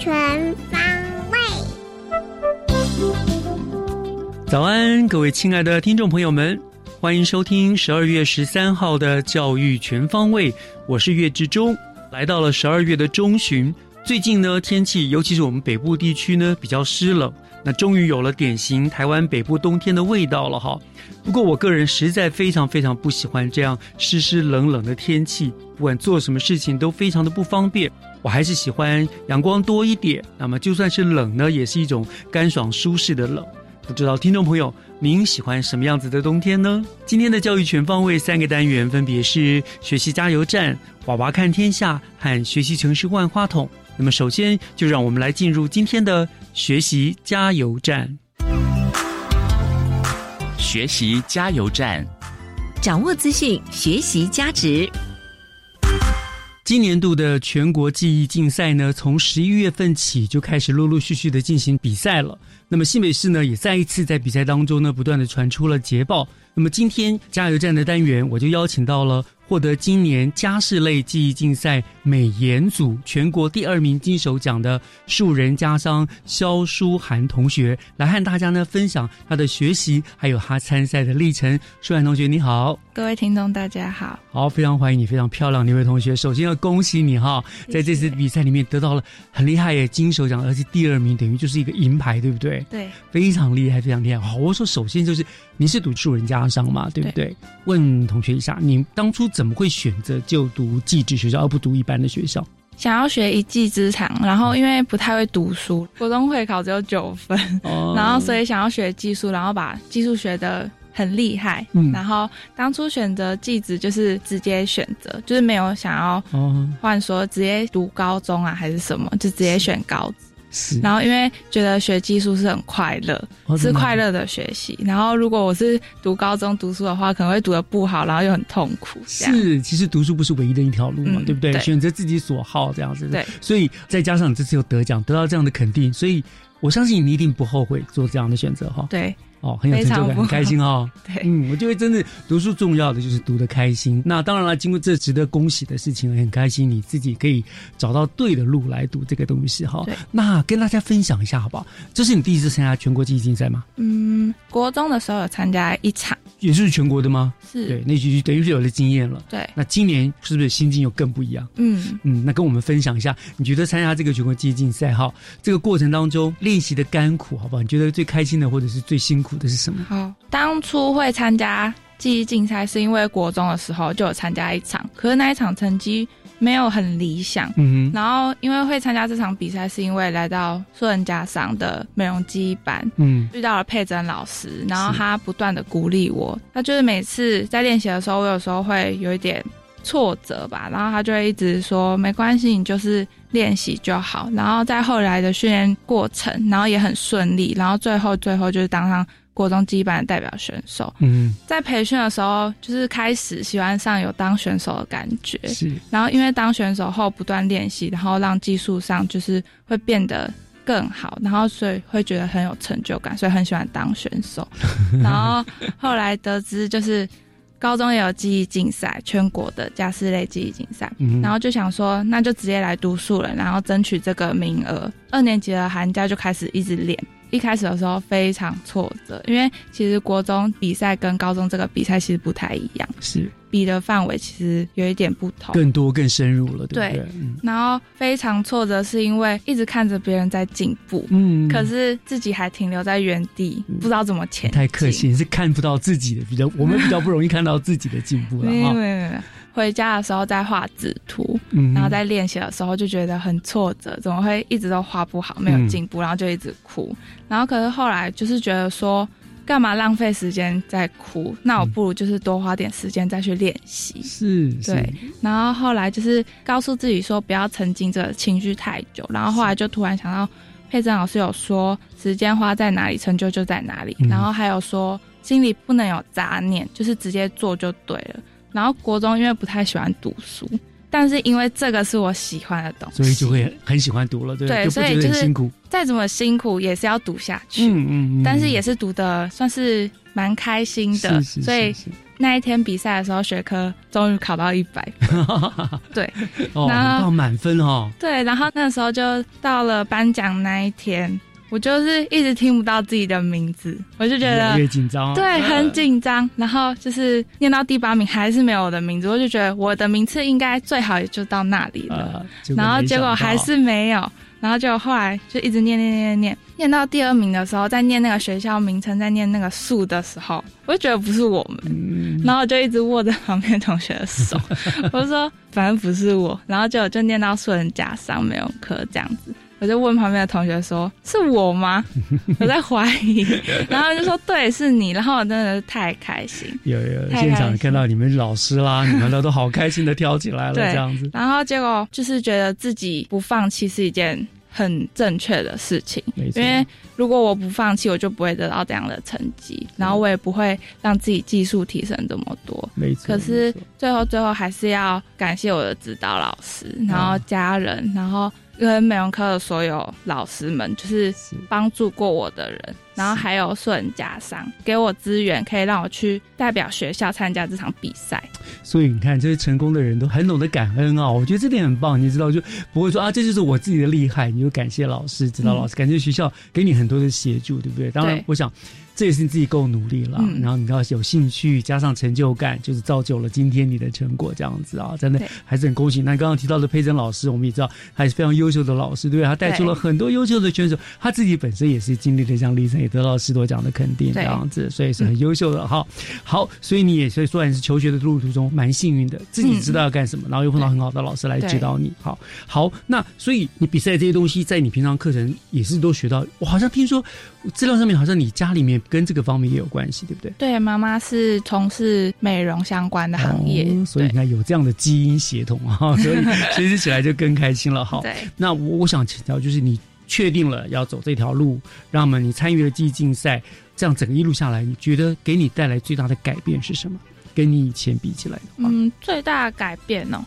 全方位。早安，各位亲爱的听众朋友们，欢迎收听十二月十三号的教育全方位。我是岳志忠，来到了十二月的中旬。最近呢，天气尤其是我们北部地区呢比较湿冷，那终于有了典型台湾北部冬天的味道了哈。不过我个人实在非常非常不喜欢这样湿湿冷冷的天气，不管做什么事情都非常的不方便。我还是喜欢阳光多一点，那么就算是冷呢，也是一种干爽舒适的冷。不知道听众朋友您喜欢什么样子的冬天呢？今天的教育全方位三个单元分别是学习加油站、娃娃看天下和学习城市万花筒。那么首先就让我们来进入今天的学习加油站。学习加油站，掌握资讯，学习加值。今年度的全国记忆竞赛呢，从十一月份起就开始陆陆续续的进行比赛了。那么新北市呢，也再一次在比赛当中呢，不断的传出了捷报。那么今天加油站的单元，我就邀请到了获得今年家事类记忆竞赛美颜组全国第二名金手奖的树人家商肖书涵同学，来和大家呢分享他的学习还有他参赛的历程。舒涵同学你好，各位听众大家好，好，非常欢迎你，非常漂亮的一位同学。首先要恭喜你哈，在这次比赛里面得到了很厉害耶金手奖，而且第二名等于就是一个银牌，对不对？对，非常厉害，非常厉害。好，我说首先就是你是读树人家商嘛，对不对？问同学一下，你当初怎么会选择就读技职学校而不读一般的学校？想要学一技之长，然后因为不太会读书，国中会考只有九分，哦 然后所以想要学技术，然后把技术学的很厉害。嗯然后当初选择技职就是直接选择，就是没有想要哦，换说直接读高中啊还是什么，就直接选高职。是，然后因为觉得学技术是很快乐，是快乐的学习。然后如果我是读高中读书的话，可能会读的不好，然后又很痛苦。是，其实读书不是唯一的一条路嘛，嗯对不对？对选择自己所好这样子。对，所以再加上你这次又得奖，得到这样的肯定，所以我相信你一定不后悔做这样的选择哈。对哦，很有成就感，很开心哦。对，嗯，我觉得真的读书重要的就是读的开心。那当然了，经过这值得恭喜的事情，很开心你自己可以找到对的路来读这个东西哈对。那跟大家分享一下好不好？这是你第一次参加全国记忆竞赛吗？嗯，国中的时候有参加一场，也是全国的吗？是对，那就等于是有了经验了。对，那今年是不是心境又更不一样？嗯，嗯，那跟我们分享一下，你觉得参加这个全国记忆竞赛哈，这个过程当中练习的甘苦，好不好？你觉得最开心的或者是最辛苦的是什么？好。当初会参加记忆竞赛，是因为国中的时候就有参加一场，可是那一场成绩没有很理想。嗯哼，然后因为会参加这场比赛，是因为来到素人家商的美容记忆班，嗯遇到了佩珍老师，然后他不断的鼓励我，他就是每次在练习的时候，我有时候会有一点挫折吧，然后他就会一直说没关系，你就是练习就好。然后在后来的训练过程，然后也很顺利，然后最后最后就是当上国中基班的代表选手。嗯，在培训的时候，就是开始喜欢上有当选手的感觉，是然后因为当选手后不断练习，然后让技术上就是会变得更好，然后所以会觉得很有成就感，所以很喜欢当选手。然后后来得知就是高中也有记忆竞赛，全国的加试类记忆竞赛，嗯然后就想说，那就直接来读书了，然后争取这个名额。二年级的寒假就开始一直练。一开始的时候非常挫折，因为其实国中比赛跟高中这个比赛其实不太一样，是。比的范围其实有一点不同。更多更深入了，对不对？然后非常挫折，是因为一直看着别人在进步，嗯。可是自己还停留在原地，不知道怎么前进。太客气，是看不到自己的，比较我们比较不容易看到自己的进步了。没有没有，回家的时候在画纸图，嗯然后在练习的时候就觉得很挫折，怎么会一直都画不好，没有进步，然后就一直哭。然后可是后来就是觉得说，干嘛浪费时间在哭？那我不如就是多花点时间再去练习。是，是对，然后后来就是告诉自己说不要沉浸这情绪太久，然后后来就突然想到，佩珍老师有说时间花在哪里，成就就在哪里，嗯然后还有说心里不能有杂念，就是直接做就对了。然后国中因为不太喜欢读书，但是因为这个是我喜欢的东西，所以就会很喜欢读了，对不对就不觉得所以就是很辛苦。再怎么辛苦也是要读下去。嗯嗯嗯，但是也是读的算是蛮开心的，是是所以那一天比赛的时候，学科终于考到一百分。对，哦，然后满分哦。对，然后那时候就到了颁奖那一天，我就是一直听不到自己的名字，我就觉得越紧张，对很紧张。然后就是念到第八名还是没有我的名字，我就觉得我的名次应该最好也就到那里了。呃，然后结果还是没有，然后就后来就一直念念念念念，念到第二名的时候，在念那个学校名称，在念那个数的时候，我就觉得不是我们，嗯然后就一直握着旁边同学的手，我就说反正不是我，然后就就念到数人加上没有课这样子。我就问旁边的同学说：“是我吗？” 我在怀疑，然后就说：“对，是你。”然后我真的是太开心，有有现场看到你们老师啦，你们都都好开心的跳起来了，这样子。然后结果就是觉得自己不放弃是一件很正确的事情，没错因为如果我不放弃，我就不会得到这样的成绩，然后我也不会让自己技术提升这么多。没错。可是最后最后还是要感谢我的指导老师，然后家人，然后跟美容科的所有老师们，就是是帮助过我的人，然后还有素人家商给我资源，可以让我去代表学校参加这场比赛。所以你看，这些成功的人都很懂得感恩啊、我觉得这点很棒。你知道，就不会说啊，这就是我自己的厉害，你就感谢老师、指导老师，感谢学校给你很多的协助，对不对？当然，我想这也是你自己够努力了，嗯然后你要有兴趣，加上成就感，就是造就了今天你的成果，这样子啊，真的还是很恭喜。那刚刚提到的佩珍老师，我们也知道还是非常优秀的老师，对不对？他带出了很多优秀的选手，他自己本身也是经历了这样历程，也得到了十多奖的肯定，这样子，所以是很优秀的哈。好，所以你也所以说你是求学的路途中蛮幸运的，自己知道要干什么，然后又碰到很好的老师来指导你。好，好，那所以你比赛这些东西，在你平常课程也是都学到。我好像听说资料上面好像你家里面跟这个方面也有关系，对不对？对，妈妈是从事美容相关的行业，哦所以你看有这样的基因协同啊，所以 学习起来就更开心了。哈，对。那我我想请教，就是你确定了要走这条路，那么你参与了记忆竞赛，这样整个一路下来，你觉得给你带来最大的改变是什么？跟你以前比起来的话，嗯，最大的改变哦，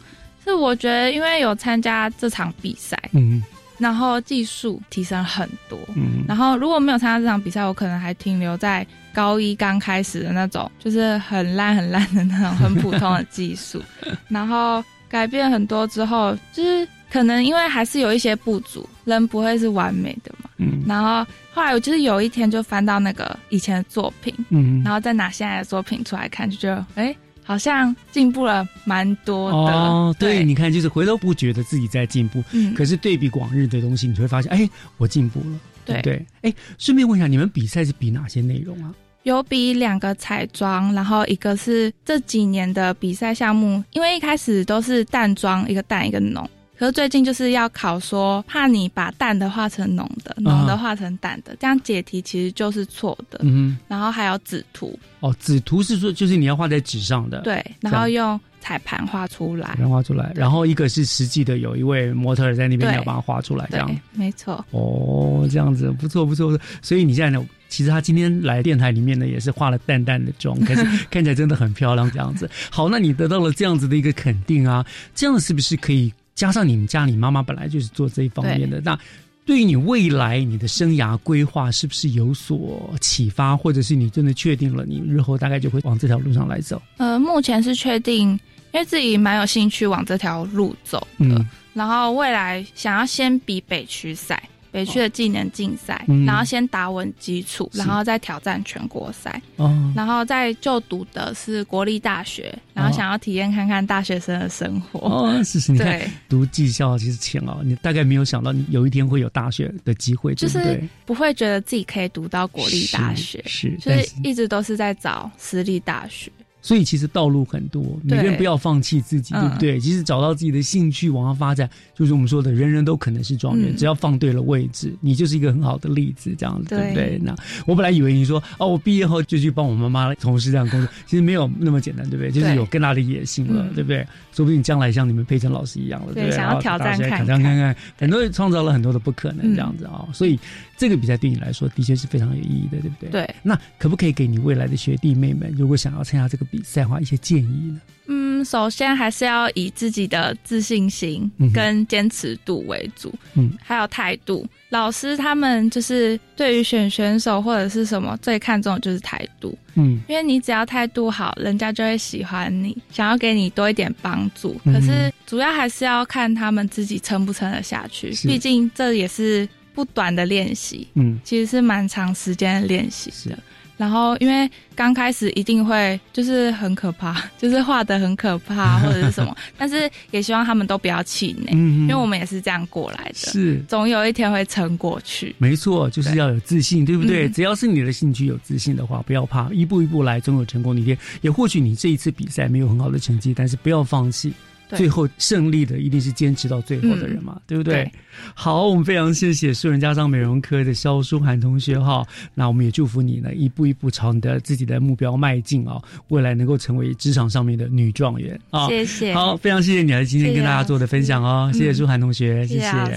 是我觉得因为有参加这场比赛，嗯然后技术提升很多。嗯，然后如果没有参加这场比赛，我可能还停留在高一刚开始的那种，就是很烂很烂的那种很普通的技术。然后改变很多之后，就是可能因为还是有一些不足，人不会是完美的嘛。嗯然后后来我就是有一天就翻到那个以前的作品，嗯然后再拿现在的作品出来看，就觉得哎，好像进步了蛮多的。哦，对，你看，就是回头不觉得自己在进步，嗯，可是对比往日的东西，你就会发现，哎，我进步了，对对对？哎，顺便问一下，你们比赛是比哪些内容啊？有比两个彩妆，然后一个是这几年的比赛项目，因为一开始都是淡妆，一个淡一个浓。可是最近就是要考说，怕你把淡的画成浓的，浓的画成淡的，这样解题其实就是错的。嗯然后还有纸图，哦，纸图是说就是你要画在纸上的，，对，然后用彩盘画出来，然后画出来，然后一个是实际的，有一位模特在那边对。要把它画出来，这样。，没错，哦，这样子不错不错。不错。所以你现在呢，其实他今天来电台里面呢，也是化了淡淡的妆，可是看起来真的很漂亮，这样子。好，那你得到了这样子的一个肯定啊，这样是不是可以加上你们家里妈妈本来就是做这一方面的？那对于你未来你的生涯规划是不是有所启发，或者是你真的确定了，你日后大概就会往这条路上来走？呃，目前是确定，因为自己蛮有兴趣往这条路走的，嗯然后未来想要先比北区赛。北区的技能竞赛，嗯然后先打稳基础，然后再挑战全国赛，哦，然后再就读的是国立大学，然后想要体验看看大学生的生活。哦，是是，你看对，读技校其实浅哦，你大概没有想到你有一天会有大学的机会，就是不会觉得自己可以读到国立大学，是，是就是一直都是在找私立大学。所以其实道路很多，每个人不要放弃自己，对嗯不对？其实找到自己的兴趣往上发展，就是我们说的，人人都可能是状元，嗯只要放对了位置，你就是一个很好的例子，这样子，对对不对？那我本来以为你说哦，我毕业后就去帮我妈妈从事这样的工作，其实没有那么简单，对不对？就是有更大的野心了，嗯对不对？说不定将来像你们佩晨老师一样了，对不对？对想要挑战看看很多人创造了很多的不可能，嗯这样子啊、所以这个比赛对你来说的确是非常有意义的，对不对？。对，那可不可以给你未来的学弟妹们，如果想要参加这个比赛的话，一些建议呢？嗯，首先还是要以自己的自信心跟坚持度为主，嗯，还有态度。老师他们就是对于选选手或者是什么最看重的就是态度，嗯因为你只要态度好，人家就会喜欢你，想要给你多一点帮助。可是主要还是要看他们自己撑不撑得下去，毕竟这也是不短的练习，嗯，其实是蛮长时间的练习是的。然后，因为刚开始一定会就是很可怕，就是画的很可怕 或者是什么，但是也希望他们都不要气馁，嗯因为我们也是这样过来的，是总有一天会撑过去。没错，就是要有自信，对不对？嗯只要是你的兴趣有自信的话，不要怕，一步一步来，总有成功的一天。也或许你这一次比赛没有很好的成绩，但是不要放弃。对。最后胜利的一定是坚持到最后的人嘛，对不对？对。好，我们非常谢谢树人家商美容科的肖淑涵同学哈，那我们也祝福你呢，一步一步朝你的自己的目标迈进啊，未来能够成为职场上面的女状元啊。谢谢，好，非常谢谢你来今天跟大家做的分享哦，谢谢谢谢舒涵同学，谢谢老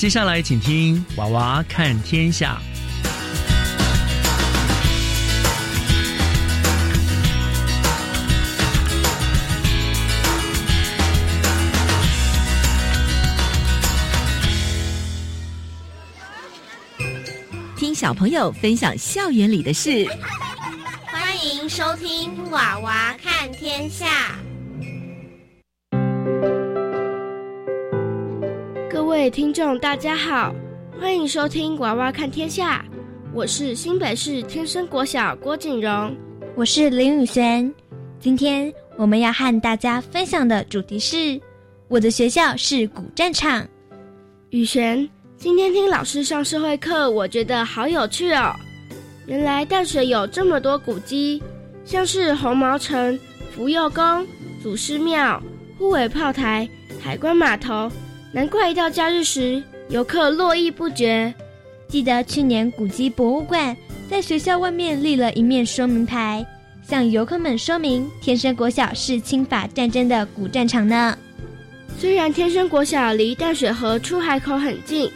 接下来请听《娃娃看天下》。听小朋友分享校园里的事。欢迎收听《娃娃看天下》。位听众，大家好，欢迎收听《娃娃看天下》，我是新北市天生国小郭景荣。我是林雨璇。今天我们要和大家分享的主题是：我的学校是古战场。雨璇，今天听老师上社会课，我觉得好有趣哦。原来淡水有这么多古迹，像是红毛城、福佑宫、祖师庙、护尾炮台、海关码头，难怪一到假日时游客络绎不绝。记得去年古迹博物馆在学校外面立了一面说明牌，向游客们说明天生国小是清法战争的古战场呢。虽然天生国小离淡水河出海口很近，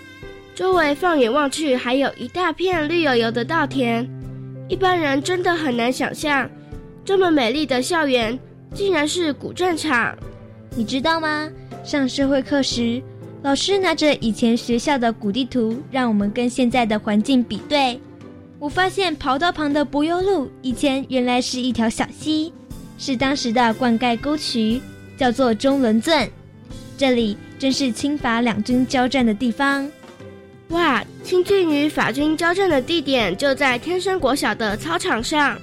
周围放眼望去还有一大片绿油油的稻田，一般人真的很难想象，这么美丽的校园竟然是古战场。你知道吗？上社会课时，老师拿着以前学校的古地图，让我们跟现在的环境比对。我发现跑道旁的柏油路以前原来是一条小溪，是当时的灌溉沟渠，叫做中仑圳。这里正是清法两军交战的地方。哇，清军与法军交战的地点就在天生国小的操场上。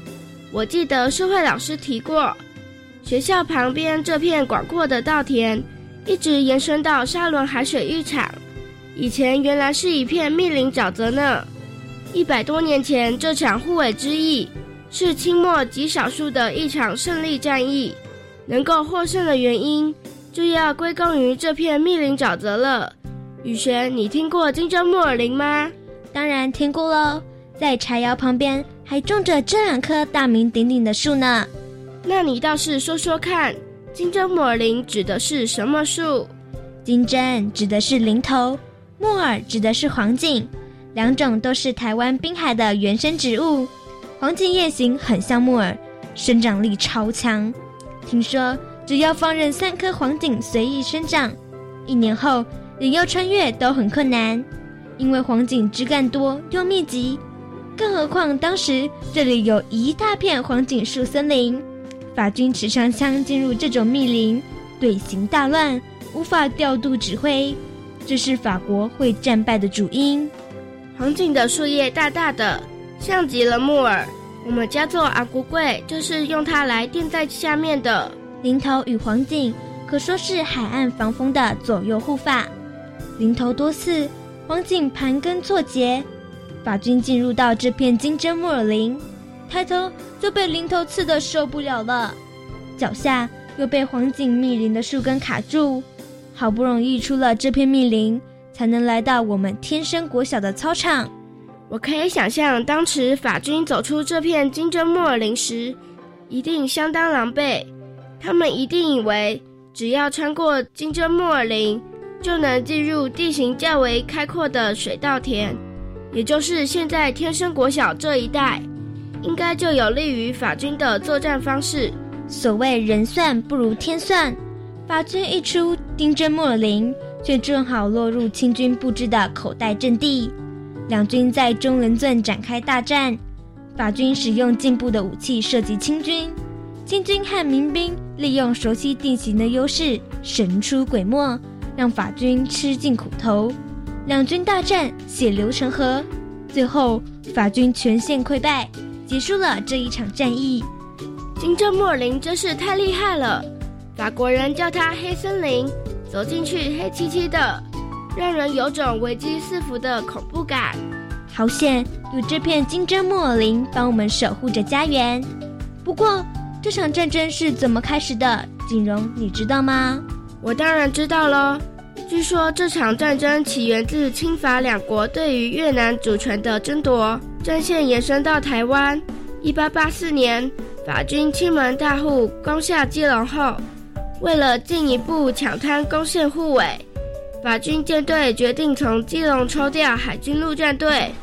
我记得社会老师提过，学校旁边这片广阔的稻田，一直延伸到沙伦海水浴场。以前原来是一片密林沼泽呢。一百多年前，这场护卫之役是清末极少数的一场胜利战役。能够获胜的原因，就要归功于这片密林沼泽了。雨璇，你听过金针木耳林吗？当然听过喽，在柴窑旁边还种着这两棵大名鼎鼎的树呢。那你倒是说说看，金针木耳林指的是什么树？金针指的是林头，木耳指的是黄茎，两种都是台湾滨海的原生植物。黄锦叶形很像木耳，生长力超强。听说只要放任三颗黄锦随意生长，一年后连要穿越都很困难，因为黄锦枝干多又密集。更何况当时这里有一大片黄锦树森林，法军持长枪进入这种密林，队形大乱，无法调度指挥，这是法国会战败的主因。黄锦的树叶大大的。像极了木耳，我们家做阿古柜就是用它来垫在下面的。林头与黄锦可说是海岸防风的左右护法。林头多刺，黄锦盘根错节。法军进入到这片金针木耳林，抬头就被林头刺得受不了了，脚下又被黄锦密林的树根卡住。好不容易出了这片密林，才能来到我们天生国小的操场。我可以想象，当时法军走出这片金针木耳林时，一定相当狼狈。他们一定以为，只要穿过金针木耳林，就能进入地形较为开阔的水稻田，也就是现在天生国小这一带，应该就有利于法军的作战方式。所谓人算不如天算，法军一出丁真莫林，却正好落入清军布置的口袋阵地。两军在中伦镇展开大战，法军使用进步的武器射击清军，清军和民兵利用熟悉地形的优势神出鬼没，让法军吃尽苦头。两军大战血流成河，最后法军全线溃败，结束了这一场战役。金正莫林真是太厉害了，法国人叫它黑森林，走进去黑漆漆的。让人有种危机四伏的恐怖感。好险有这片金针木耳林帮我们守护着家园。不过，这场战争是怎么开始的？锦荣，你知道吗？我当然知道喽。据说这场战争起源自清法两国对于越南主权的争夺，战线延伸到台湾。一八八四年，法军亲门大户攻下基隆后，为了进一步抢滩攻陷护卫。法军舰队决定从基隆抽调海军陆战队，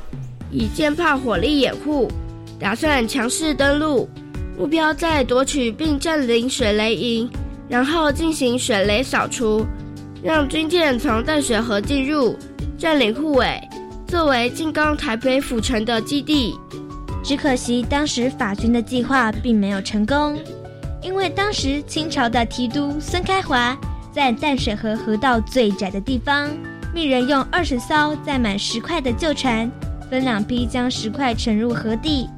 以舰炮火力掩护，打算强势登陆，目标在夺取并占领水雷营，然后进行水雷扫除，让军舰从淡水河进入，占领护尾，作为进攻台北府城的基地。只可惜当时法军的计划并没有成功，因为当时清朝的提督孙开华。在淡水河河道最窄的地方，命人用二十艘载满石块的旧船，分两批将石块沉入河底，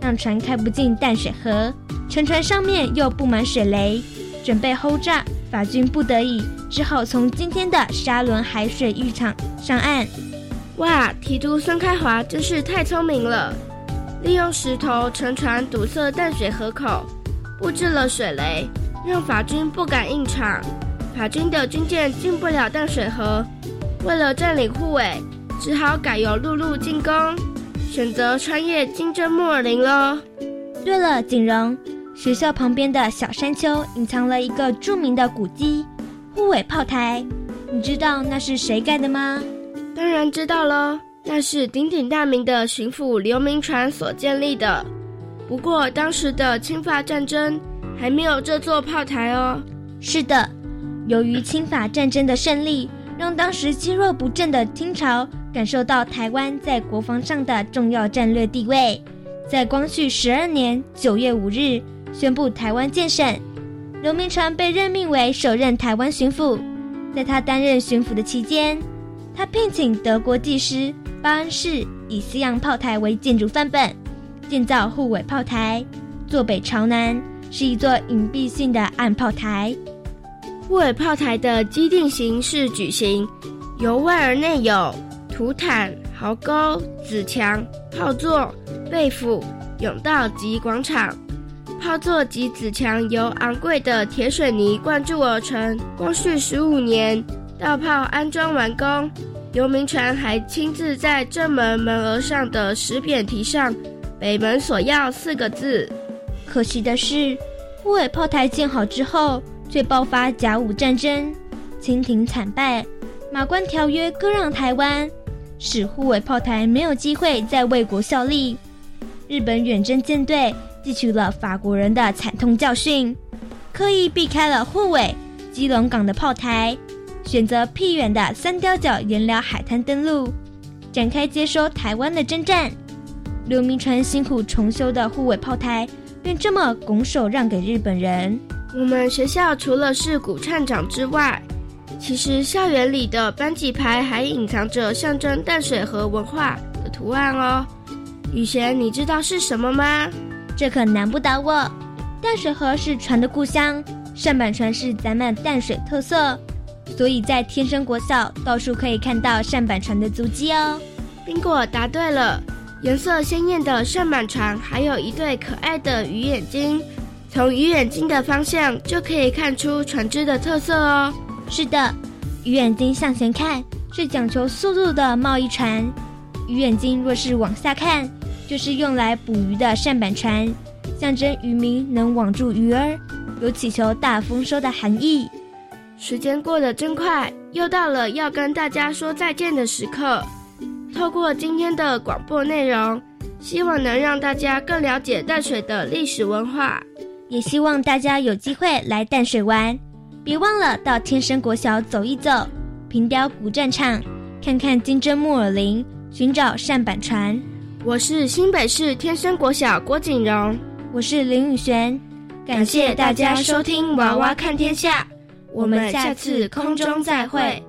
让船开不进淡水河。沉船上面又布满水雷，准备轰炸。法军不得已，只好从今天的沙伦海水浴场上岸。哇，提督孙开华真是太聪明了，利用石头沉船堵塞淡水河口，布置了水雷，让法军不敢硬闯。法军的军舰进不了淡水河，为了占领护卫，只好改由陆路进攻，选择穿越金针木耳林喽。对了，景荣，学校旁边的小山丘隐藏了一个著名的古迹——护卫炮台，你知道那是谁盖的吗？当然知道喽，那是鼎鼎大名的巡抚刘铭传所建立的。不过当时的侵法战争还没有这座炮台哦。是的。由于侵法战争的胜利，让当时积弱不振的清朝感受到台湾在国防上的重要战略地位，在光绪十二年九月五日宣布台湾建省，刘铭传被任命为首任台湾巡抚。在他担任巡抚的期间，他聘请德国技师巴恩士以西洋炮台为建筑范本，建造护尾炮台，坐北朝南，是一座隐蔽性的暗炮台。护尾炮台的基定形式矩形，由外而内有土坦、壕沟、子墙、炮座、背府、甬道及广场。炮座及子墙由昂贵的铁水泥灌注而成。光绪十五年，大炮安装完工，刘铭传还亲自在正门门额上的石匾题上“北门锁钥”四个字。可惜的是，护卫炮台建好之后。却爆发甲午战争，清廷惨败，马关条约割让台湾，使护卫炮台没有机会再为国效力。日本远征舰队汲取了法国人的惨痛教训，刻意避开了护卫基隆港的炮台，选择僻远的三雕角盐寮海滩登陆，展开接收台湾的征战。刘铭传辛苦重修的护卫炮台，便这么拱手让给日本人。我们学校除了是鼓唱长之外，其实校园里的班级牌还隐藏着象征淡水河文化的图案哦。雨贤，你知道是什么吗？这可难不倒我。淡水河是船的故乡，上板船是咱们淡水特色，所以在天生国小到处可以看到上板船的足迹哦。宾果答对了，颜色鲜艳的上板船还有一对可爱的鱼眼睛。从鱼眼睛的方向就可以看出船只的特色哦。是的，鱼眼睛向前看是讲求速度的贸易船，鱼眼睛若是往下看，就是用来捕鱼的扇板船，象征渔民能网住鱼儿，有祈求大丰收的含义。时间过得真快，又到了要跟大家说再见的时刻。透过今天的广播内容，希望能让大家更了解淡水的历史文化。也希望大家有机会来淡水玩，别忘了到天生国小走一走，平雕古战场看看金针木耳林，寻找扇板船。我是新北市天生国小郭景荣，我是林宇璇，感谢大家收听《娃娃看天下》，我们下次空中再会。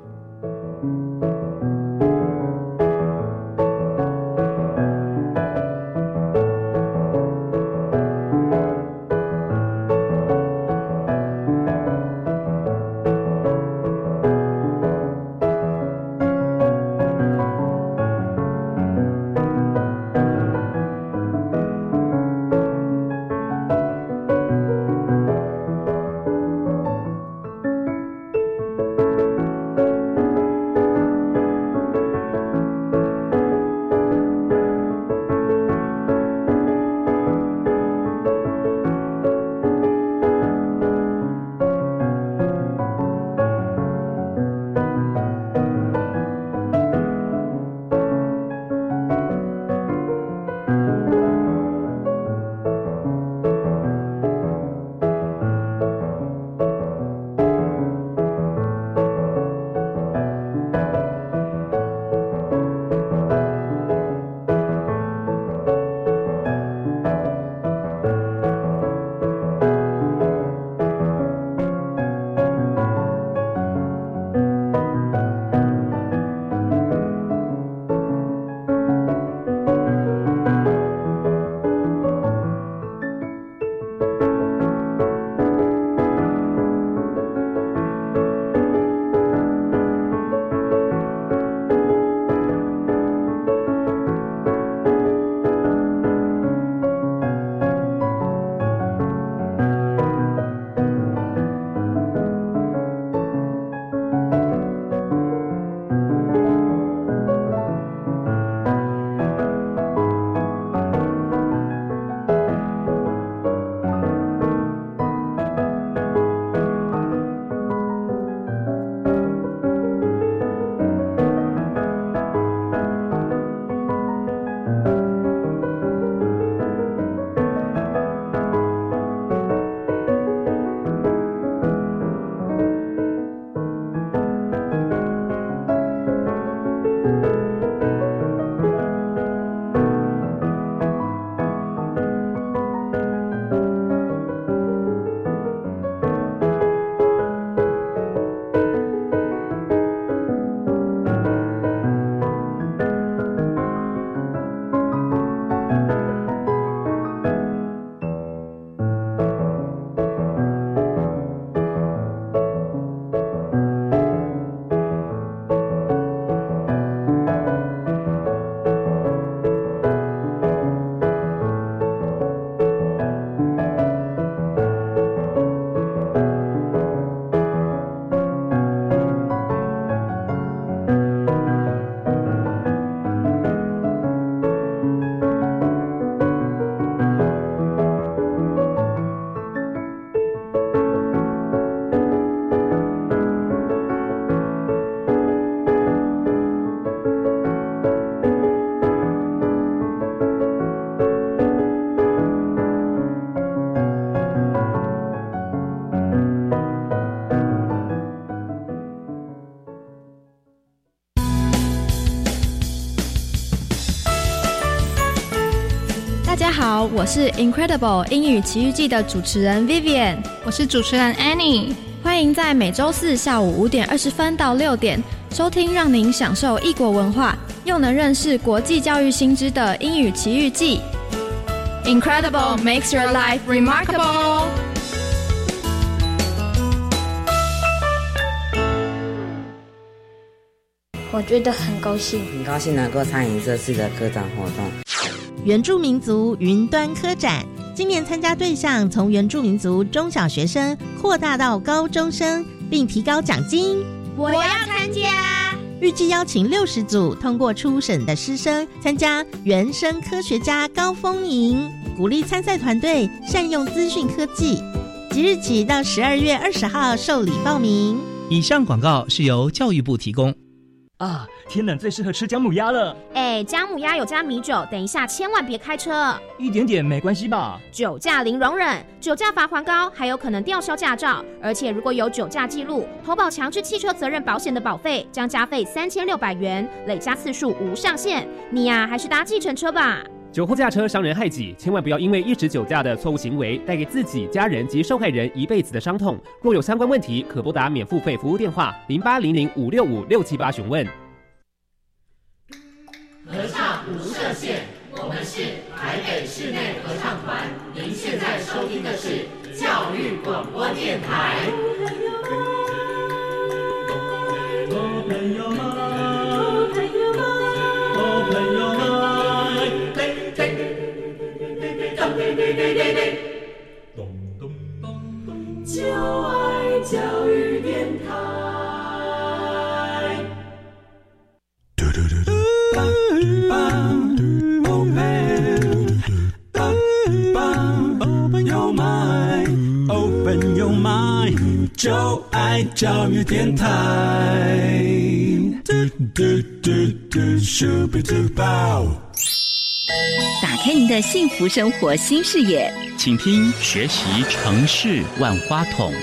我是 Incredible 英语奇遇记的主持人 Vivian，我是主持人 Annie，欢迎在每周四下午五点二十分到六点收听，让您享受异国文化又能认识国际教育新知的英语奇遇记。Incredible makes your life remarkable。我觉得很高兴，很高兴能够参与这次的科展活动。原住民族云端科展今年参加对象从原住民族中小学生扩大到高中生，并提高奖金。我要参加。预计邀请六十组通过初审的师生参加原生科学家高峰营，鼓励参赛团队善用资讯科技。即日起到十二月二十号受理报名。以上广告是由教育部提供。啊，天冷最适合吃姜母鸭了。哎，姜母鸭有加米酒，等一下千万别开车。一点点没关系吧？酒驾零容忍，酒驾罚还高，还有可能吊销驾照。而且如果有酒驾记录，投保强制汽车责任保险的保费将加费三千六百元，累加次数无上限。你呀，还是搭计程车吧。酒后驾车伤人害己，千万不要因为一时酒驾的错误行为，带给自己、家人及受害人一辈子的伤痛。若有相关问题，可拨打免付费服务电话零八零零五六五六七八询问。合唱无设限，我们是台北室内合唱团。您现在收听的是教育广播电台。就爱教育电台。Open your mind, open your mind，就爱教育电台。打开您的幸福生活新视野，请听学习城市万花筒。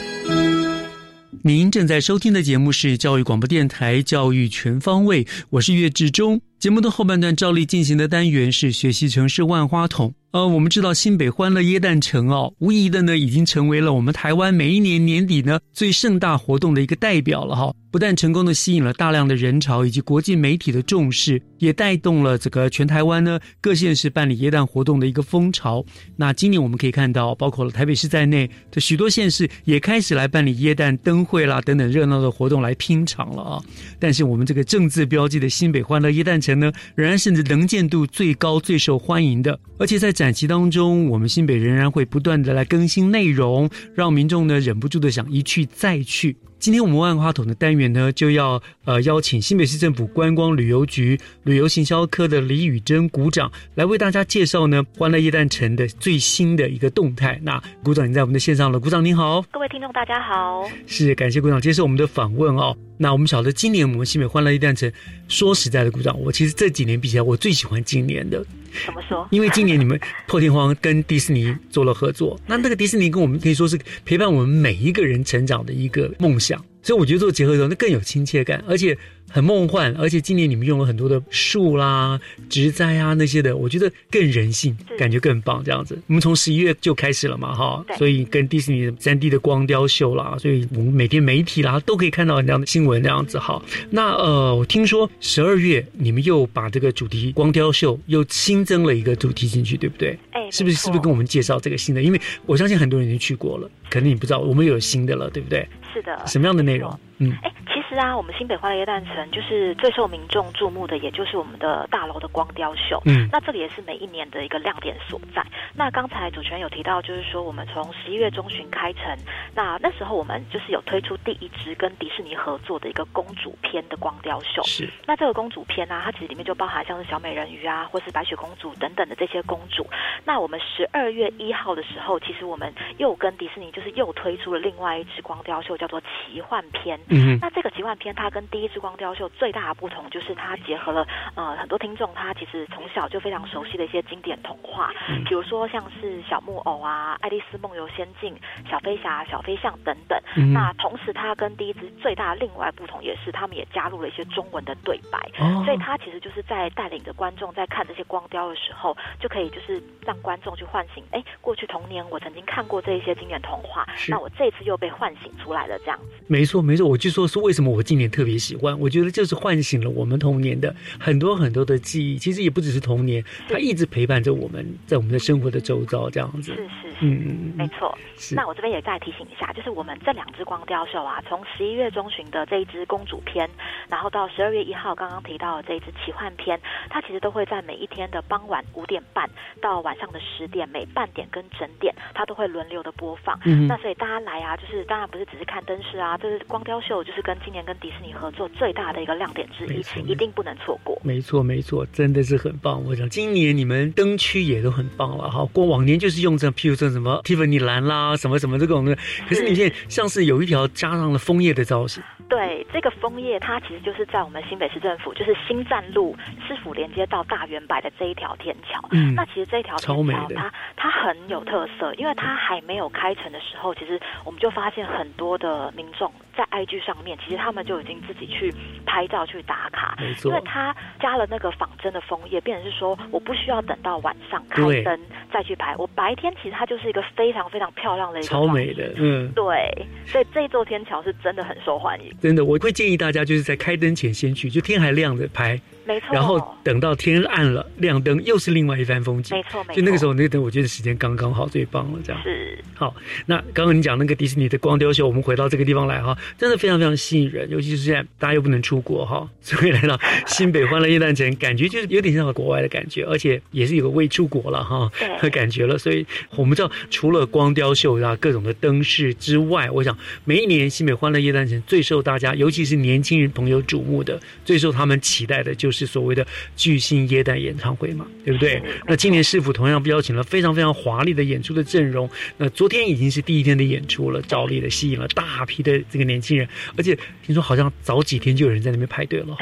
您正在收听的节目是教育广播电台《教育全方位》，我是岳志忠。节目的后半段照例进行的单元是学习城市万花筒。呃，我们知道新北欢乐耶诞城哦，无疑的呢，已经成为了我们台湾每一年年底呢最盛大活动的一个代表了哈。不但成功的吸引了大量的人潮以及国际媒体的重视，也带动了这个全台湾呢各县市办理耶诞活动的一个风潮。那今年我们可以看到，包括了台北市在内的许多县市也开始来办理耶诞灯会啦等等热闹的活动来拼场了啊。但是我们这个政治标记的新北欢乐耶诞城呢，仍然是能见度最高、最受欢迎的，而且在展期当中，我们新北仍然会不断的来更新内容，让民众呢忍不住的想一去再去。今天我们万花筒的单元呢，就要呃邀请新北市政府观光旅游局旅游行销科的李宇珍股长来为大家介绍呢欢乐夜诞城的最新的一个动态。那股长，你在我们的线上了，股长您好，各位听众大家好，是感谢股长接受我们的访问哦。那我们晓得今年我们新北欢乐夜诞城，说实在的，股长，我其实这几年比起来，我最喜欢今年的。怎么说？因为今年你们破天荒跟迪士尼做了合作，那那个迪士尼跟我们可以说是陪伴我们每一个人成长的一个梦想，所以我觉得做结合的时候，那更有亲切感，而且很梦幻。而且今年你们用了很多的树啦、植栽啊那些的，我觉得更人性，感觉更棒。这样子，我们从十一月就开始了嘛，哈，所以跟迪士尼三 D 的光雕秀啦，所以我们每天媒体啦都可以看到这样的新闻这样子。哈，那呃，我听说十二月你们又把这个主题光雕秀又新增了一个主题进去，对不对？哎，是不是？是不是跟我们介绍这个新的？因为我相信很多人已经去过了，可能你不知道，我们有新的了，对不对？是的。什么样的内容？嗯，哎，其实啊，我们新北欢乐耶诞城就是最受民众注目的，也就是我们的大楼的光雕秀。嗯，那这里也是每一年的一个亮点所在。那刚才主持人有提到，就是说我们从十一月中旬开城，那那时候我们就是有推出第一支跟迪士尼合作的一个公主篇的光雕秀。是。那这个公主篇呢，它其实里面就包含像是小美人鱼啊，或是白雪公主等等的这些公主。那我们十二月一号的时候，其实我们又跟迪士尼就是又推出了另外一支光雕秀，叫做奇幻片。嗯那这个奇幻片它跟第一支光雕秀最大的不同就是它结合了呃很多听众他其实从小就非常熟悉的一些经典童话，嗯比如说像是小木偶啊、爱丽丝梦游仙境、小飞侠、小飞象等等。嗯那同时它跟第一支最大的另外不同也是他们也加入了一些中文的对白，哦所以它其实就是在带领着观众在看这些光雕的时候，就可以就是让观众去唤醒，哎，过去童年我曾经看过这一些经典童话，那我这次又被唤醒出来了，这样子。没错，没错，我就说是为什么我今年特别喜欢，我觉得就是唤醒了我们童年的很多很多的记忆。其实也不只是童年，它一直陪伴着我们在我们的生活的周遭，这样子。是是是，没错。是那我这边也再提醒一下，就是我们这两只光雕秀啊，从十一月中旬的这一只公主篇，然后到十二月一号刚刚提到的这一只奇幻篇，它其实都会在每一天的傍晚五点半到晚上的十点，每半点跟整点，它都会轮流的播放。嗯那所以大家来啊，就是当然不是只是看灯饰啊，这是光雕秀，就是跟今年跟迪士尼合作最大的一个亮点之一一定不能错过。没错，没错，真的是很棒。我想今年你们灯区也都很棒了哈。过往年就是用这，譬如说什么 Tiffany 蓝啦，什么什么这种的。可是你现在像是有一条加上了枫叶的造型，对，这个枫叶它其实就是在我们新北市政府，就是新站路市府连接到大圆柏的这一条天桥。嗯那其实这一条超美的天桥它它很有特色，因为它还没有开城的时候，其实我们就发现很多的民众在 IG 上面，其实他们就已经自己去拍照去打卡，没错因为他加了那个仿真的枫叶，变成是说我不需要等到晚上开灯再去拍，我白天其实它就是一个非常非常漂亮的一个超美的，嗯。对，所以这一座天桥是真的很受欢迎。真的，我会建议大家就是在开灯前先去，就天还亮着拍，没错然后等到天暗了亮灯，又是另外一番风景。没错没错就那个时候那个灯，我觉得时间刚刚好，最棒了，这样。是好，那刚刚你讲那个迪士尼的光雕秀，我们回到这个地方来哈，真的非常非常吸引人，尤其是现在大家又不能出国哈，所以来到新北欢乐夜诞城，感觉就是有点像国外的感觉，而且也是有个未出国了哈的感觉了。所以我们知道，除了光雕秀啊各种的灯饰之外，我想每一年新北欢乐夜诞城最受大家，尤其是年轻人朋友瞩目的，最受他们期待的就是所谓的巨星耶诞演唱会嘛，对不对？那今年市府同样邀请了非常非常华丽的演出的阵容。那昨天已经是第一天的演出了，照例的吸引了大批的这个年轻人，而且听说好像早几天就有人在那边排队了。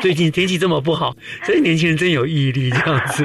最近天气这么不好，所以年轻人真有毅力这样子。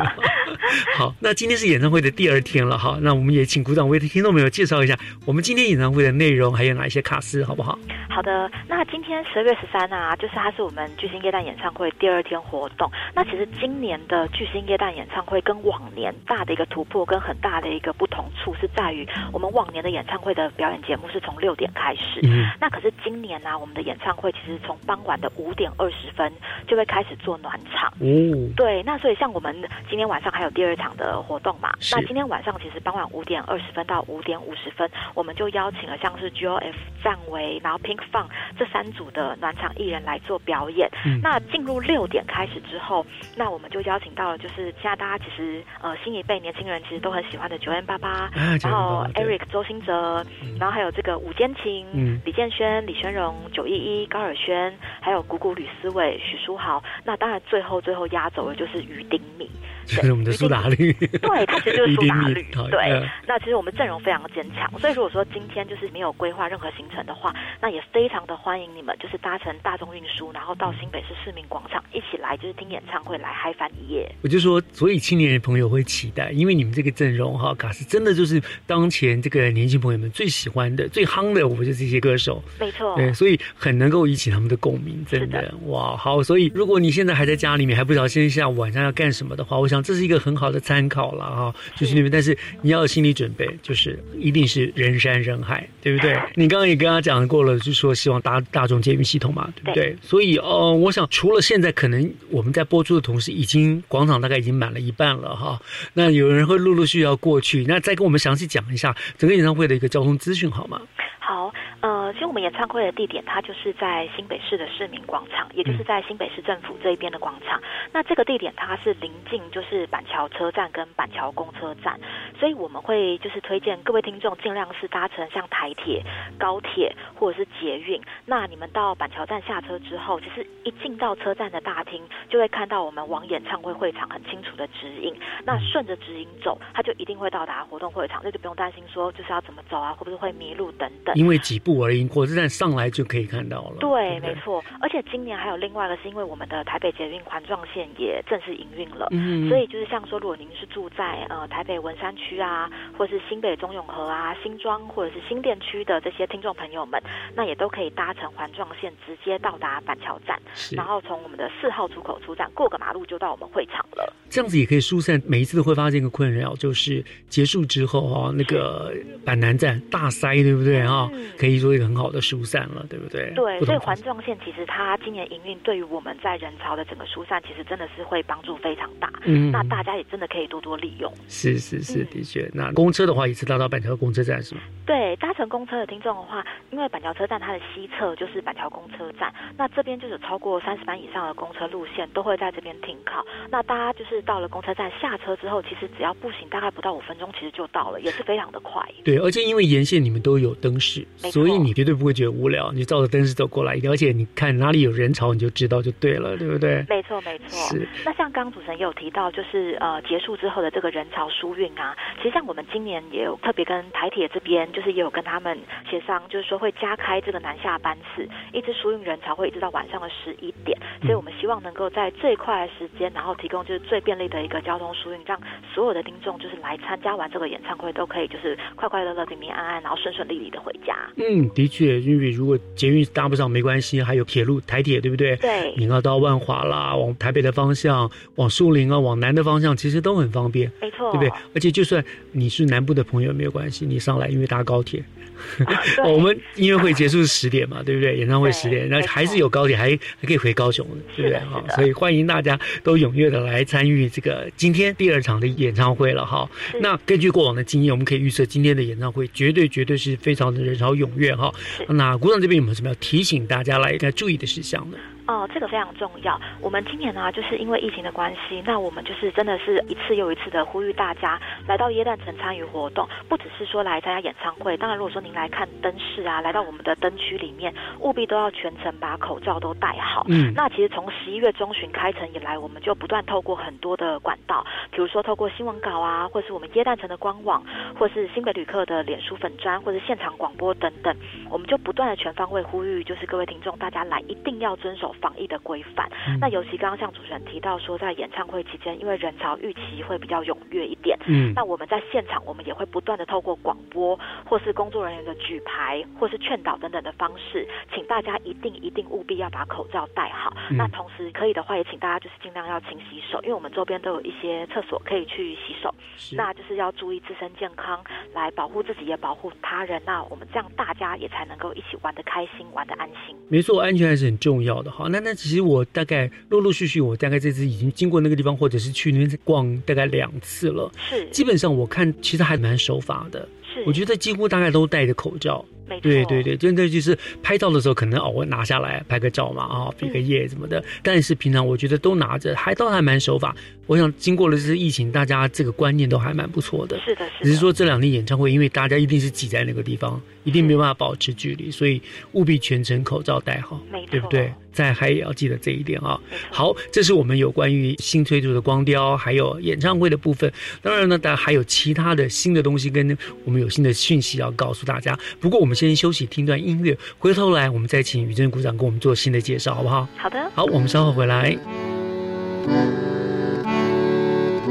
好，那今天是演唱会的第二天了哈，那我们也请鼓掌为听众朋友介绍一下我们今天演唱会的内容，还有哪一些卡司，好不好？好的，那今天十二月十三啊，就是它是我们巨星夜诞演唱会第二天活动。那其实今年的巨星夜诞演唱会跟往年大的一个突破跟很大的一个不同处是在于，我们往年的演唱会的表演节目是从六点开始，嗯那可是今年呢、我们的演唱会其实从傍晚的五点二十分就会开始做暖场。哦，对，那所以像我们今天晚上还有第二场的活动嘛？那今天晚上其实傍晚五点二十分到五点五十分，我们就邀请了像是 GOF、赞维，然后 Pink Fun 这三组的暖场艺人来做表演。嗯那进入六点开始之后，那我们就邀请到了就是现在大家其实呃新一辈年轻人其实都很喜欢的九 N 八八，啊然后 Eric 周星哲，然后还有这个伍坚琴、嗯李建轩、李宣荣、九一一、高尔轩，还有谷谷吕思伟、许书豪。那当然最后最后压轴的就是于丁密。就是我们的苏打绿，对，他其实就是苏打绿。对嗯，那其实我们阵容非常坚强，所以如果说今天就是没有规划任何行程的话，那也非常的欢迎你们，就是搭乘大众运输，然后到新北市市民广场一起来，就是听演唱会，来嗨翻一夜。我就说，所以青年人朋友会期待，因为你们这个阵容哈，卡斯真的就是当前这个年轻朋友们最喜欢的、最夯的，我们就这些歌手。没错，对，所以很能够引起他们的共鸣，真的。哇，好，所以如果你现在还在家里面还不知道今天下午晚上要干什么的话，我想这是一个很好的参考了哈，就是你们，但是你要有心理准备，就是一定是人山人海，对不对？你刚刚也跟他讲过了，就说希望搭大众捷运系统嘛，对不对？所以呃，我想除了现在可能我们在播出的同时，已经广场大概已经满了一半了哈，那有人会陆陆续续要过去，那再跟我们详细讲一下整个演唱会的一个交通资讯好吗？好，呃，其实我们演唱会的地点它就是在新北市的市民广场，也就是在新北市政府这一边的广场。那这个地点它是临近就是板桥车站跟板桥公车站，所以我们会就是推荐各位听众尽量是搭乘像台铁、高铁或者是捷运。那你们到板桥站下车之后，其实一进到车站的大厅，就会看到我们往演唱会会场很清楚的指引。那顺着指引走，它就一定会到达活动会场，这就不用担心说就是要怎么走啊，会不会会迷路等等。因为几步而已。火车站上来就可以看到了。对，没错。而且今年还有另外一个，是因为我们的台北捷运环状线也正式营运了，嗯所以就是像说，如果您是住在呃台北文山区啊，或是新北中永和啊、新庄或者是新店区的这些听众朋友们，那也都可以搭乘环状线直接到达板桥站，然后从我们的四号出口出站过个马路就到我们会场了。这样子也可以疏散，每一次都会发现一个困扰，就是结束之后哈、那个板南站大塞，对不对哈、可以做一个很好的疏散了，对不对？对，所以环状线其实它今年营运对于我们在人潮的整个疏散，其实真的是会帮助非常大。嗯那大家也真的可以多多利用。是是是，的确。那公车的话，也是搭到板桥公车站是吗？对，搭乘公车的听众的话，因为板桥车站它的西侧就是板桥公车站，那这边就是超过三十班以上的公车路线都会在这边停靠。那大家就是到了公车站下车之后，其实只要步行大概不到五分钟，其实就到了，也是非常的快。对，而且因为沿线你们都有灯饰，所以你绝对不会觉得无聊，你照着灯是走过来，而且你看哪里有人潮，你就知道就对了，对不对？没错，没错。是那像刚刚主持人也有提到，就是呃结束之后的这个人潮疏运啊，其实像我们今年也有特别跟台铁这边，就是也有跟他们协商，就是说会加开这个南下班次，一直疏运人潮会一直到晚上的十一点，所以我们希望能够在最快的时间，然后提供就是最便利的一个交通疏运，让所有的听众就是来参加完这个演唱会都可以就是快快乐乐、平平安安，然后顺顺利利的回家。嗯，的确，因为如果捷运搭不上没关系，还有铁路、台铁，对不对？对你要到万华啦，往台北的方向，往树林啊，往南的方向，其实都很方便，没错，对不对？而且就算你是南部的朋友没有关系，你上来因为搭高铁。对我们音乐会结束是十点嘛，对不对？演唱会十点，那没错还是有高铁，还还可以回高雄的，对不对？哈，所以欢迎大家都踊跃的来参与这个今天第二场的演唱会了哈。那根据过往的经验，我们可以预测今天的演唱会绝对绝对是非常的人潮踊跃哈。那鼓掌这边有没有什么要提醒大家来该注意的事项呢？哦，这个非常重要。我们今年呢、就是因为疫情的关系，那我们就是真的是一次又一次的呼吁大家来到耶诞城参与活动，不只是说来参加演唱会。当然，如果说您来看灯饰啊，来到我们的灯区里面，务必都要全程把口罩都戴好。嗯那其实从十一月中旬开城以来，我们就不断透过很多的管道，比如说透过新闻稿啊，或是我们耶诞城的官网，或是新北旅客的脸书粉砖，或是现场广播等等，我们就不断的全方位呼吁，就是各位听众大家来一定要遵守防疫的规范。嗯那尤其刚刚像主持人提到说，在演唱会期间，因为人潮预期会比较踊跃一点，嗯那我们在现场我们也会不断的透过广播，或是工作人员的举牌，或是劝导等等的方式，请大家一定一定务必要把口罩戴好。嗯那同时可以的话，也请大家就是尽量要勤洗手，因为我们周边都有一些厕所可以去洗手。那就是要注意自身健康，来保护自己也保护他人。那我们这样大家也才能够一起玩得开心，玩得安心。没错，安全还是很重要的哈。那那其实我大概陆陆续续，我大概这次已经经过那个地方，或者是去那边逛大概两次了。是，基本上我看其实还蛮守法的。是我觉得几乎大概都戴着口罩。对对对，真的就是拍照的时候可能偶尔拿下来拍个照嘛啊，比个耶什么的。但是平常我觉得都拿着，还倒还蛮守法。我想经过了这次疫情，大家这个观念都还蛮不错的。是的，是的。只是说这两天演唱会，因为大家一定是挤在那个地方，一定没有办法保持距离，所以务必全程口罩戴好，对不对？在还也要记得这一点啊。好，这是我们有关于新推出的光雕，还有演唱会的部分。当然呢，大家还有其他的新的东西跟我们有新的讯息要告诉大家。不过我们先休息，听段音乐，回头来我们再请宇珍鼓掌给我们做新的介绍，好不好？好的。好，我们稍后回来。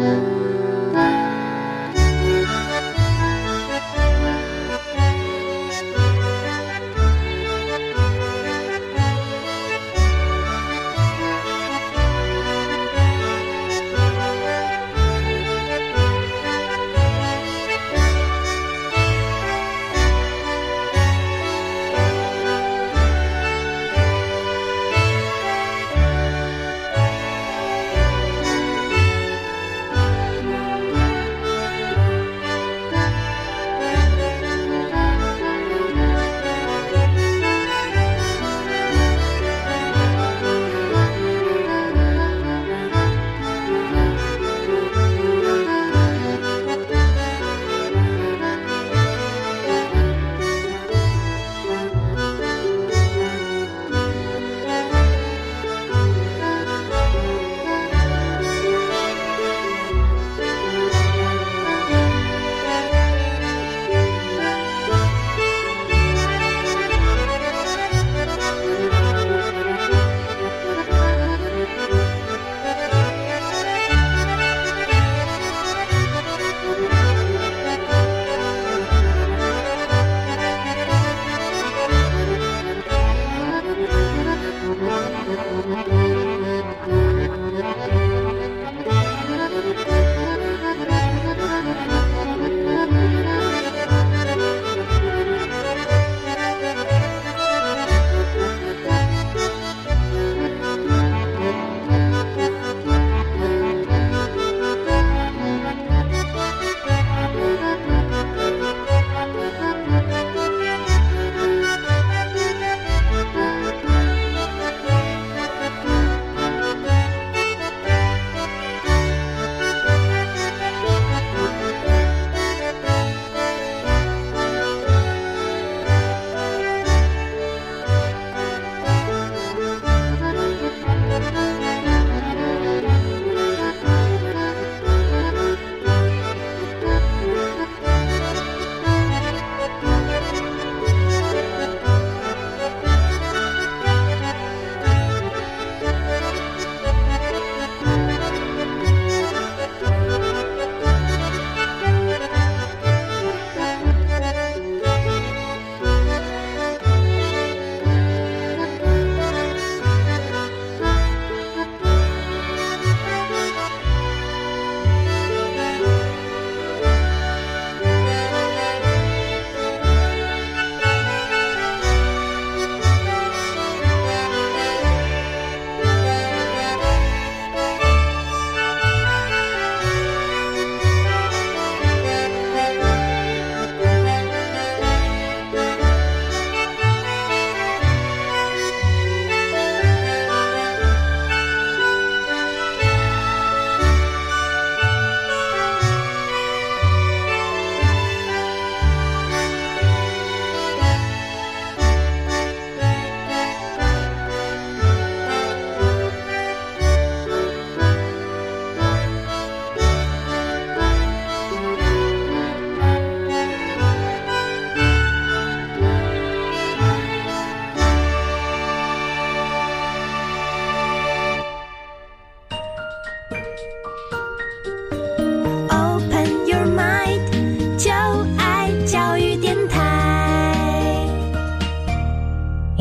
Thank you.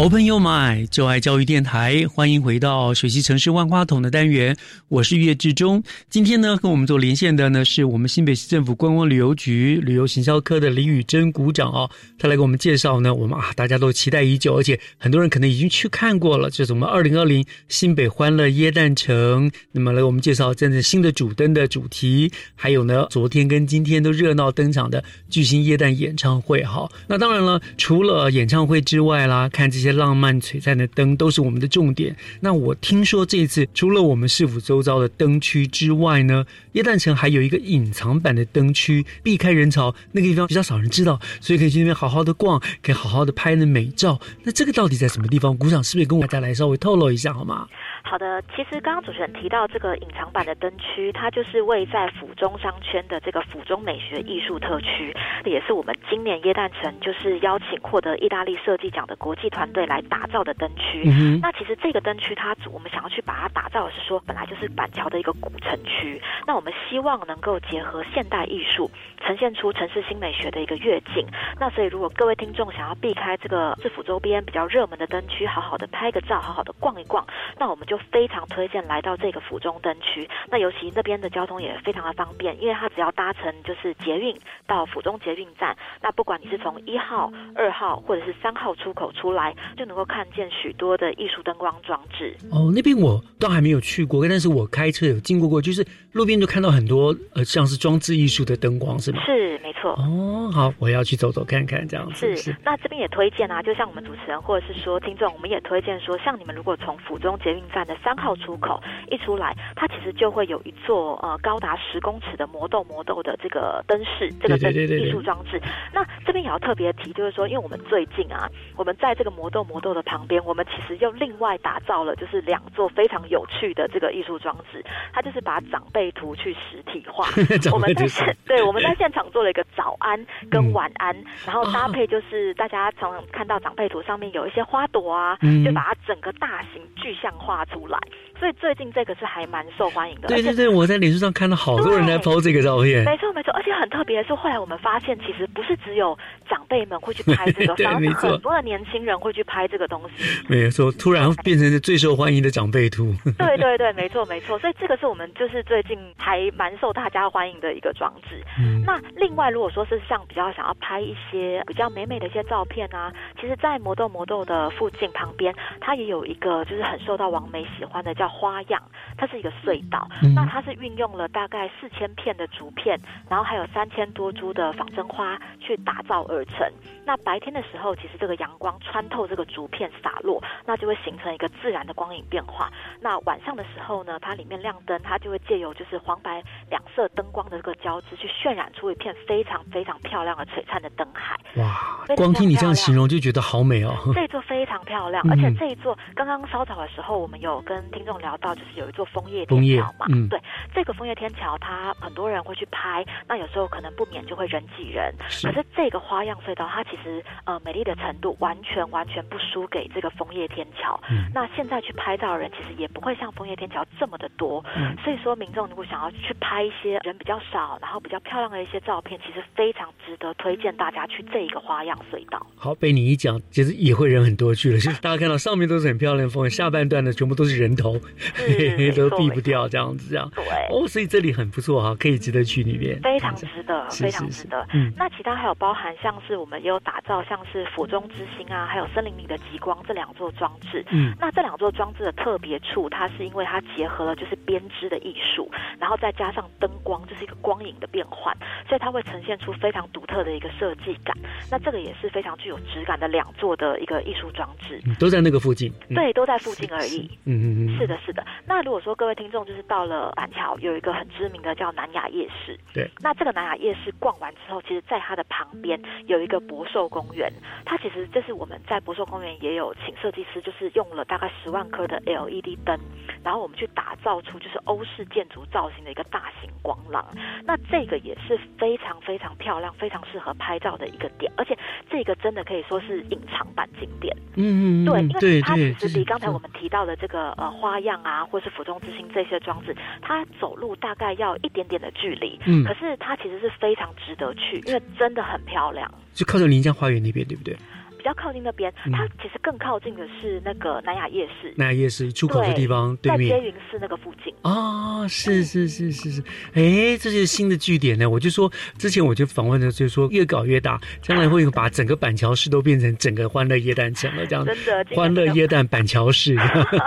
Open Your Mind，就爱教育电台，欢迎回到水西城市万花筒的单元，我是岳志忠。今天呢，跟我们做连线的呢，是我们新北市政府观光旅游局旅游行销科的李宇珍股长哦，他来给我们介绍呢，我们啊大家都期待已久，而且很多人可能已经去看过了，就是我们二零二零新北欢乐耶诞城。那么来给我们介绍真正新的主灯的主题，还有呢，昨天跟今天都热闹登场的巨星耶诞演唱会。哈，那当然了，除了演唱会之外啦，看这些。浪漫璀璨的灯都是我们的重点。那我听说这一次除了我们市府周遭的灯区之外呢，耶诞城还有一个隐藏版的灯区，避开人潮，那个地方比较少人知道，所以可以去那边好好的逛，可以好好的拍那美照。那这个到底在什么地方？鼓掌是不是跟大家来稍微透露一下好吗？好的，其实刚刚主持人提到这个隐藏版的灯区，它就是位在府中商圈的这个府中美学艺术特区，也是我们今年耶诞城就是邀请获得意大利设计奖的国际团队来打造的灯区。那其实这个灯区，它我们想要去把它打造的是说，本来就是板桥的一个古城区，那我们希望能够结合现代艺术，呈现出城市新美学的一个跃进。那所以如果各位听众想要避开这个市府周边比较热门的灯区，好好的拍个照，好好的逛一逛，那我们就。非常推荐来到这个府中灯区，那尤其那边的交通也非常的方便，因为它只要搭乘就是捷运到府中捷运站，那不管你是从一号、二号或者是三号出口出来，就能够看见许多的艺术灯光装置。哦，那边我倒还没有去过，但是我开车有经过过，就是路边就看到很多呃像是装置艺术的灯光，是吗？是，没错。哦，好，我要去走走看看这样子。是，那这边也推荐啊，就像我们主持人或者是说听众，我们也推荐说，像你们如果从府中捷运站的三号出口一出来，它其实就会有一座呃高达十公尺的魔豆魔豆的这个灯饰，这个灯艺术装置。那这边也要特别提，就是说，因为我们最近啊，我们在这个魔豆魔豆的旁边，我们其实又另外打造了就是两座非常有趣的这个艺术装置，它就是把长辈图去实体化。我们在现 对我们在现场做了一个早安跟晚安，然后搭配就是大家常常看到长辈图上面有一些花朵啊，就把它整个大型具象化出来。所以最近这个是还蛮受欢迎的。对对对，我在脸书上看到好多人在抛这个照片。没错没错，而且很特别的是，后来我们发现，其实不是只有长辈们会去拍这个，反而很多的年轻人会去拍这个东西。没错，突然变成是最受欢迎的长辈图。对对对，没错没错。所以这个是我们就是最近还蛮受大家欢迎的一个装置。那另外，如果说是像比较想要拍一些比较美美的一些照片啊，其实，在魔豆魔豆的附近旁边，它也有一个就是很受到王美喜欢的叫。花样，它是一个隧道，那它是运用了大概四千片的竹片，然后还有三千多株的仿真花去打造而成。那白天的时候，其实这个阳光穿透这个竹片洒落，那就会形成一个自然的光影变化。那晚上的时候呢，它里面亮灯，它就会借由就是黄白两色灯光的这个交织，去渲染出一片非常非常漂亮的璀璨的灯海。哇，光听你这样形容就觉得好美哦。这一座非常漂亮，而且这一座刚刚稍早的时候，我们有跟听众聊到，就是有一座枫叶天桥嘛。嗯，对，这个枫叶天桥，它很多人会去拍，那有时候可能不免就会人挤人。可是这个花样隧道，它其实呃，美丽的程度完全完全不输给这个枫叶天桥。嗯，那现在去拍照的人其实也不会像枫叶天桥这么的多。嗯，所以说民众如果想要去拍一些人比较少，然后比较漂亮的一些照片，其实非常值得推荐大家去这一个花样隧道。好，被你一讲，其实也会人很多去了。就是大家看到上面都是很漂亮的枫叶，下半段的全部都是人头，都避不掉这样子这样。对，哦，所以这里很不错哈，可以值得去里面。非常值得，非常值得。嗯，那其他还有包含像是我们也有。打造像是府中之星啊，还有森林里的极光这两座装置。嗯，那这两座装置的特别处，它是因为它结合了就是编织的艺术，然后再加上灯光，就是一个光影的变换，所以它会呈现出非常独特的一个设计感。那这个也是非常具有质感的两座的一个艺术装置，都在那个附近。对，都在附近而已。嗯嗯嗯，是的，是的。那如果说各位听众就是到了板桥，有一个很知名的叫南雅夜市。对。那这个南雅夜市逛完之后，其实在它的旁边有一个博寿。公园，它其实这是我们在博寿公园也有请设计师，就是用了大概十万颗的 LED 灯，然后我们去打造出就是欧式建筑造型的一个大型光廊。那这个也是非常非常漂亮、非常适合拍照的一个点，而且这个真的可以说是隐藏版景点。嗯嗯，对，因为它其实比刚才我们提到的这个呃花样啊，或是府中之星这些装置，它走路大概要一点点的距离，嗯，可是它其实是非常值得去，因为真的很漂亮。就靠着临江花园那边，对不对？比较靠近那边，嗯它其实更靠近的是那个南雅夜市，南雅夜市出口的地方对在面接云寺那个附近。哦，是是是是是，哎，这是新的据点呢。我就说之前我就访问的，就是说越搞越大，将来会把整个板桥市都变成整个欢乐夜蛋城了，这样子。真的欢乐夜蛋板桥市。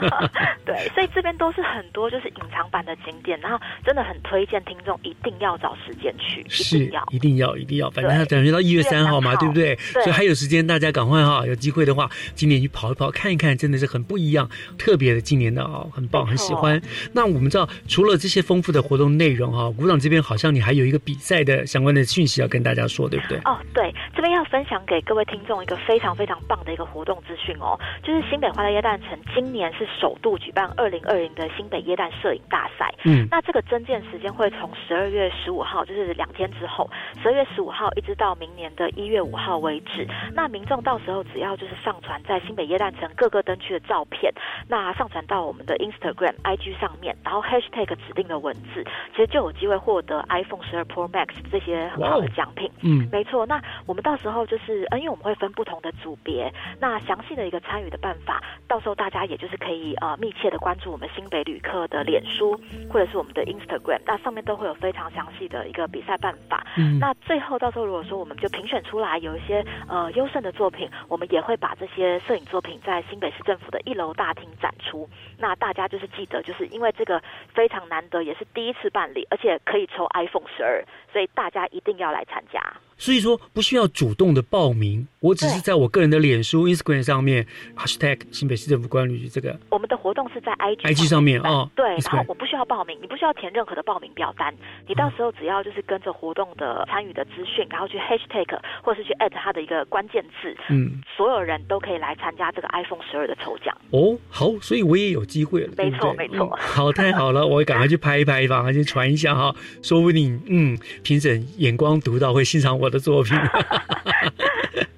对，所以这边都是很多就是隐藏版的景点，然后真的很推荐听众一定要找时间去，一是定要。一定要一定要，反正对它等于到一月1月三号嘛，对不对？所以还有时间，大家赶快哈，有机会的话，今年去跑一跑，看一看，真的是很不一样，特别的今年的哦，很棒，很喜欢。那我们知道，除了这些丰富的活动内容哈，鼓掌这边好像你还有一个比赛的相关的讯息要跟大家说，对不对？哦，对，这边要分享给各位听众一个非常非常棒的一个活动资讯哦，就是新北花乐椰蛋城今年是首度举办二零二零的新北椰蛋摄影大赛。嗯那这个征件时间会从十二月十五号，就是两天之后，十二月十五号一直到明年的一月五号为止。那民众到时候只要就是上传在新北耶诞城各个灯区的照片，那上传到我们的 Instagram、IG 上面，然后 Hashtag 指定的文字，其实就有机会获得 iPhone 十二 Pro Max 这些很好的奖品。嗯没错。那我们到时候就是，呃，因为我们会分不同的组别，那详细的一个参与的办法，到时候大家也就是可以呃密切的关注我们新北旅客的脸书或者是我们的 Instagram，那上面都会有非常详细的一个比赛办法。嗯那最后到时候如果说我们就评选出来有一些呃优胜的作品，我们也会把这些摄影作品在新北市政府的一楼大厅展出。那大家就是记得，就是因为这个非常难得，也是第一次办理，而且可以抽 iPhone 十二，所以大家一定要来参加。所以说不需要主动的报名，我只是在我个人的脸书、Instagram 上面 hashtag 新北市政府观光局这个我们的活动是在 IG IG 上面哦对然后我不需要报名，你不需要填任何的报名表单，你到时候只要就是跟着活动的参与的资讯，然后去 hashtag 或是去 at 它的一个关键字，嗯，所有人都可以来参加这个 iPhone 十二的抽奖。哦，好，所以我也有机会了，没错没错嗯好，太好了，我赶快去拍一拍吧，先传一下哈，说不定嗯，评审眼光独到，会欣赏我的作品。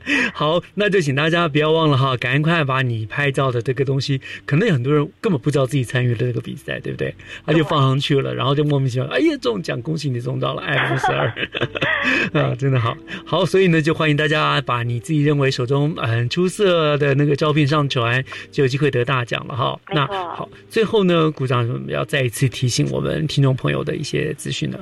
好，那就请大家不要忘了哈，赶快把你拍照的这个东西，可能有很多人根本不知道自己参与了这个比赛，对不对？他就放上去了，然后就莫名其妙，哎呀，中奖，恭喜你中到了 iPhone 十二，啊，真的好，好，所以呢，就欢迎大家把你自己认为手中呃很出色的那个照片上传，就有机会得大奖了哈。那好，最后呢，鼓掌要再一次提醒我们听众朋友的一些资讯呢。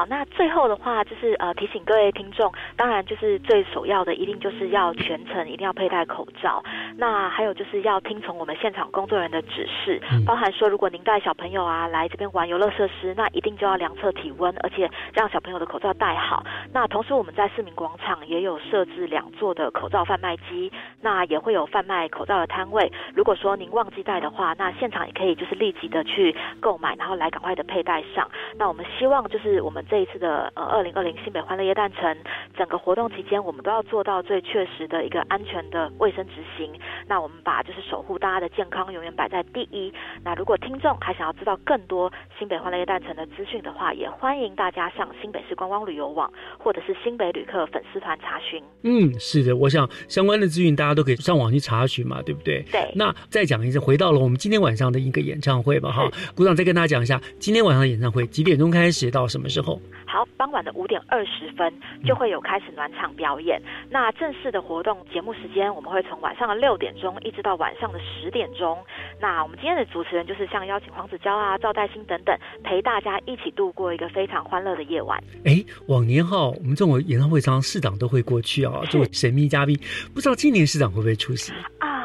好，那最后的话就是呃提醒各位听众，当然就是最首要的，一定就是要全程一定要佩戴口罩。那还有就是要听从我们现场工作人员的指示，包含说如果您带小朋友啊来这边玩游乐设施，那一定就要量测体温，而且让小朋友的口罩戴好。那同时我们在市民广场也有设置两座的口罩贩卖机，那也会有贩卖口罩的摊位。如果说您忘记带的话，那现场也可以就是立即的去购买，然后来赶快的佩戴上。那我们希望就是我们这一次的呃二零二零新北欢乐夜诞城整个活动期间，我们都要做到最确实的一个安全的卫生执行。那我们把就是守护大家的健康永远摆在第一。那如果听众还想要知道更多新北欢乐夜诞城的资讯的话，也欢迎大家上新北市观光旅游网或者是新北旅客粉丝团查询。嗯，是的，我想相关的资讯大家都可以上网去查询嘛，对不对？对。那再讲一次，回到了我们今天晚上的一个演唱会吧，哈，鼓掌再跟大家讲一下，今天晚上的演唱会几点钟开始，到什么时候？好，傍晚的五点二十分就会有开始暖场表演。那正式的活动节目时间，我们会从晚上的六点钟一直到晚上的十点钟。那我们今天的主持人就是像邀请黄子佼啊、赵代兴等等，陪大家一起度过一个非常欢乐的夜晚。哎，往年哈，我们这种演唱会常常市长都会过去啊，做神秘嘉宾，不知道今年市长会不会出席？啊，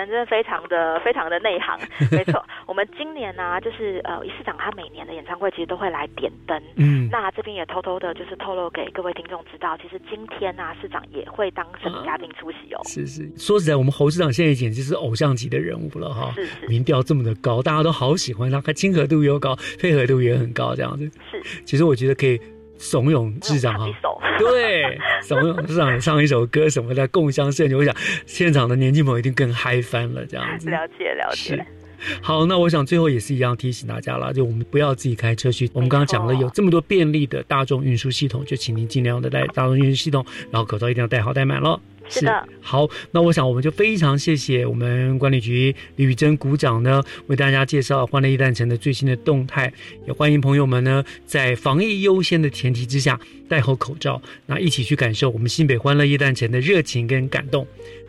人真的非常的非常的内行，没错。我们今年呢、就是呃，市长他每年的演唱会其实都会来点灯。嗯那这边也偷偷的，就是透露给各位听众知道，其实今天呢、市长也会当神秘嘉宾出席哦。是是，说实在，我们侯市长现在简直是偶像级的人物了哈，是是民调这么的高，大家都好喜欢他，他亲和度又高，配合度也很高，这样子。是，其实我觉得可以怂恿市长哈，对，怂恿市长唱一首歌什么的，共襄盛举。我想现场的年轻朋友一定更嗨翻了，这样子。了解了解是。好，那我想最后也是一样提醒大家了，就我们不要自己开车去。我们刚刚讲了有这么多便利的大众运输系统，就请您尽量的带大众运输系统，然后口罩一定要戴好戴满了。是的。好，那我想我们就非常谢谢我们管理局李宇珍股长呢，为大家介绍欢乐一诞城的最新的动态。也欢迎朋友们呢，在防疫优先的前提之下，戴好口罩，那一起去感受我们新北欢乐一诞城的热情跟感动。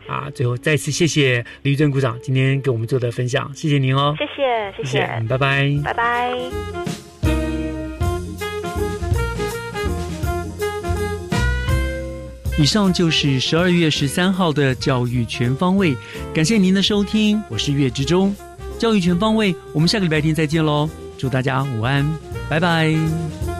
啊，最后再次谢谢李宇珍股长今天给我们做的分享，谢谢您哦。谢谢，谢谢，拜拜，拜拜。以上就是十二月十三号的教育全方位，感谢您的收听，我是月之中。教育全方位，我们下个礼拜天再见喽，祝大家午安，拜拜。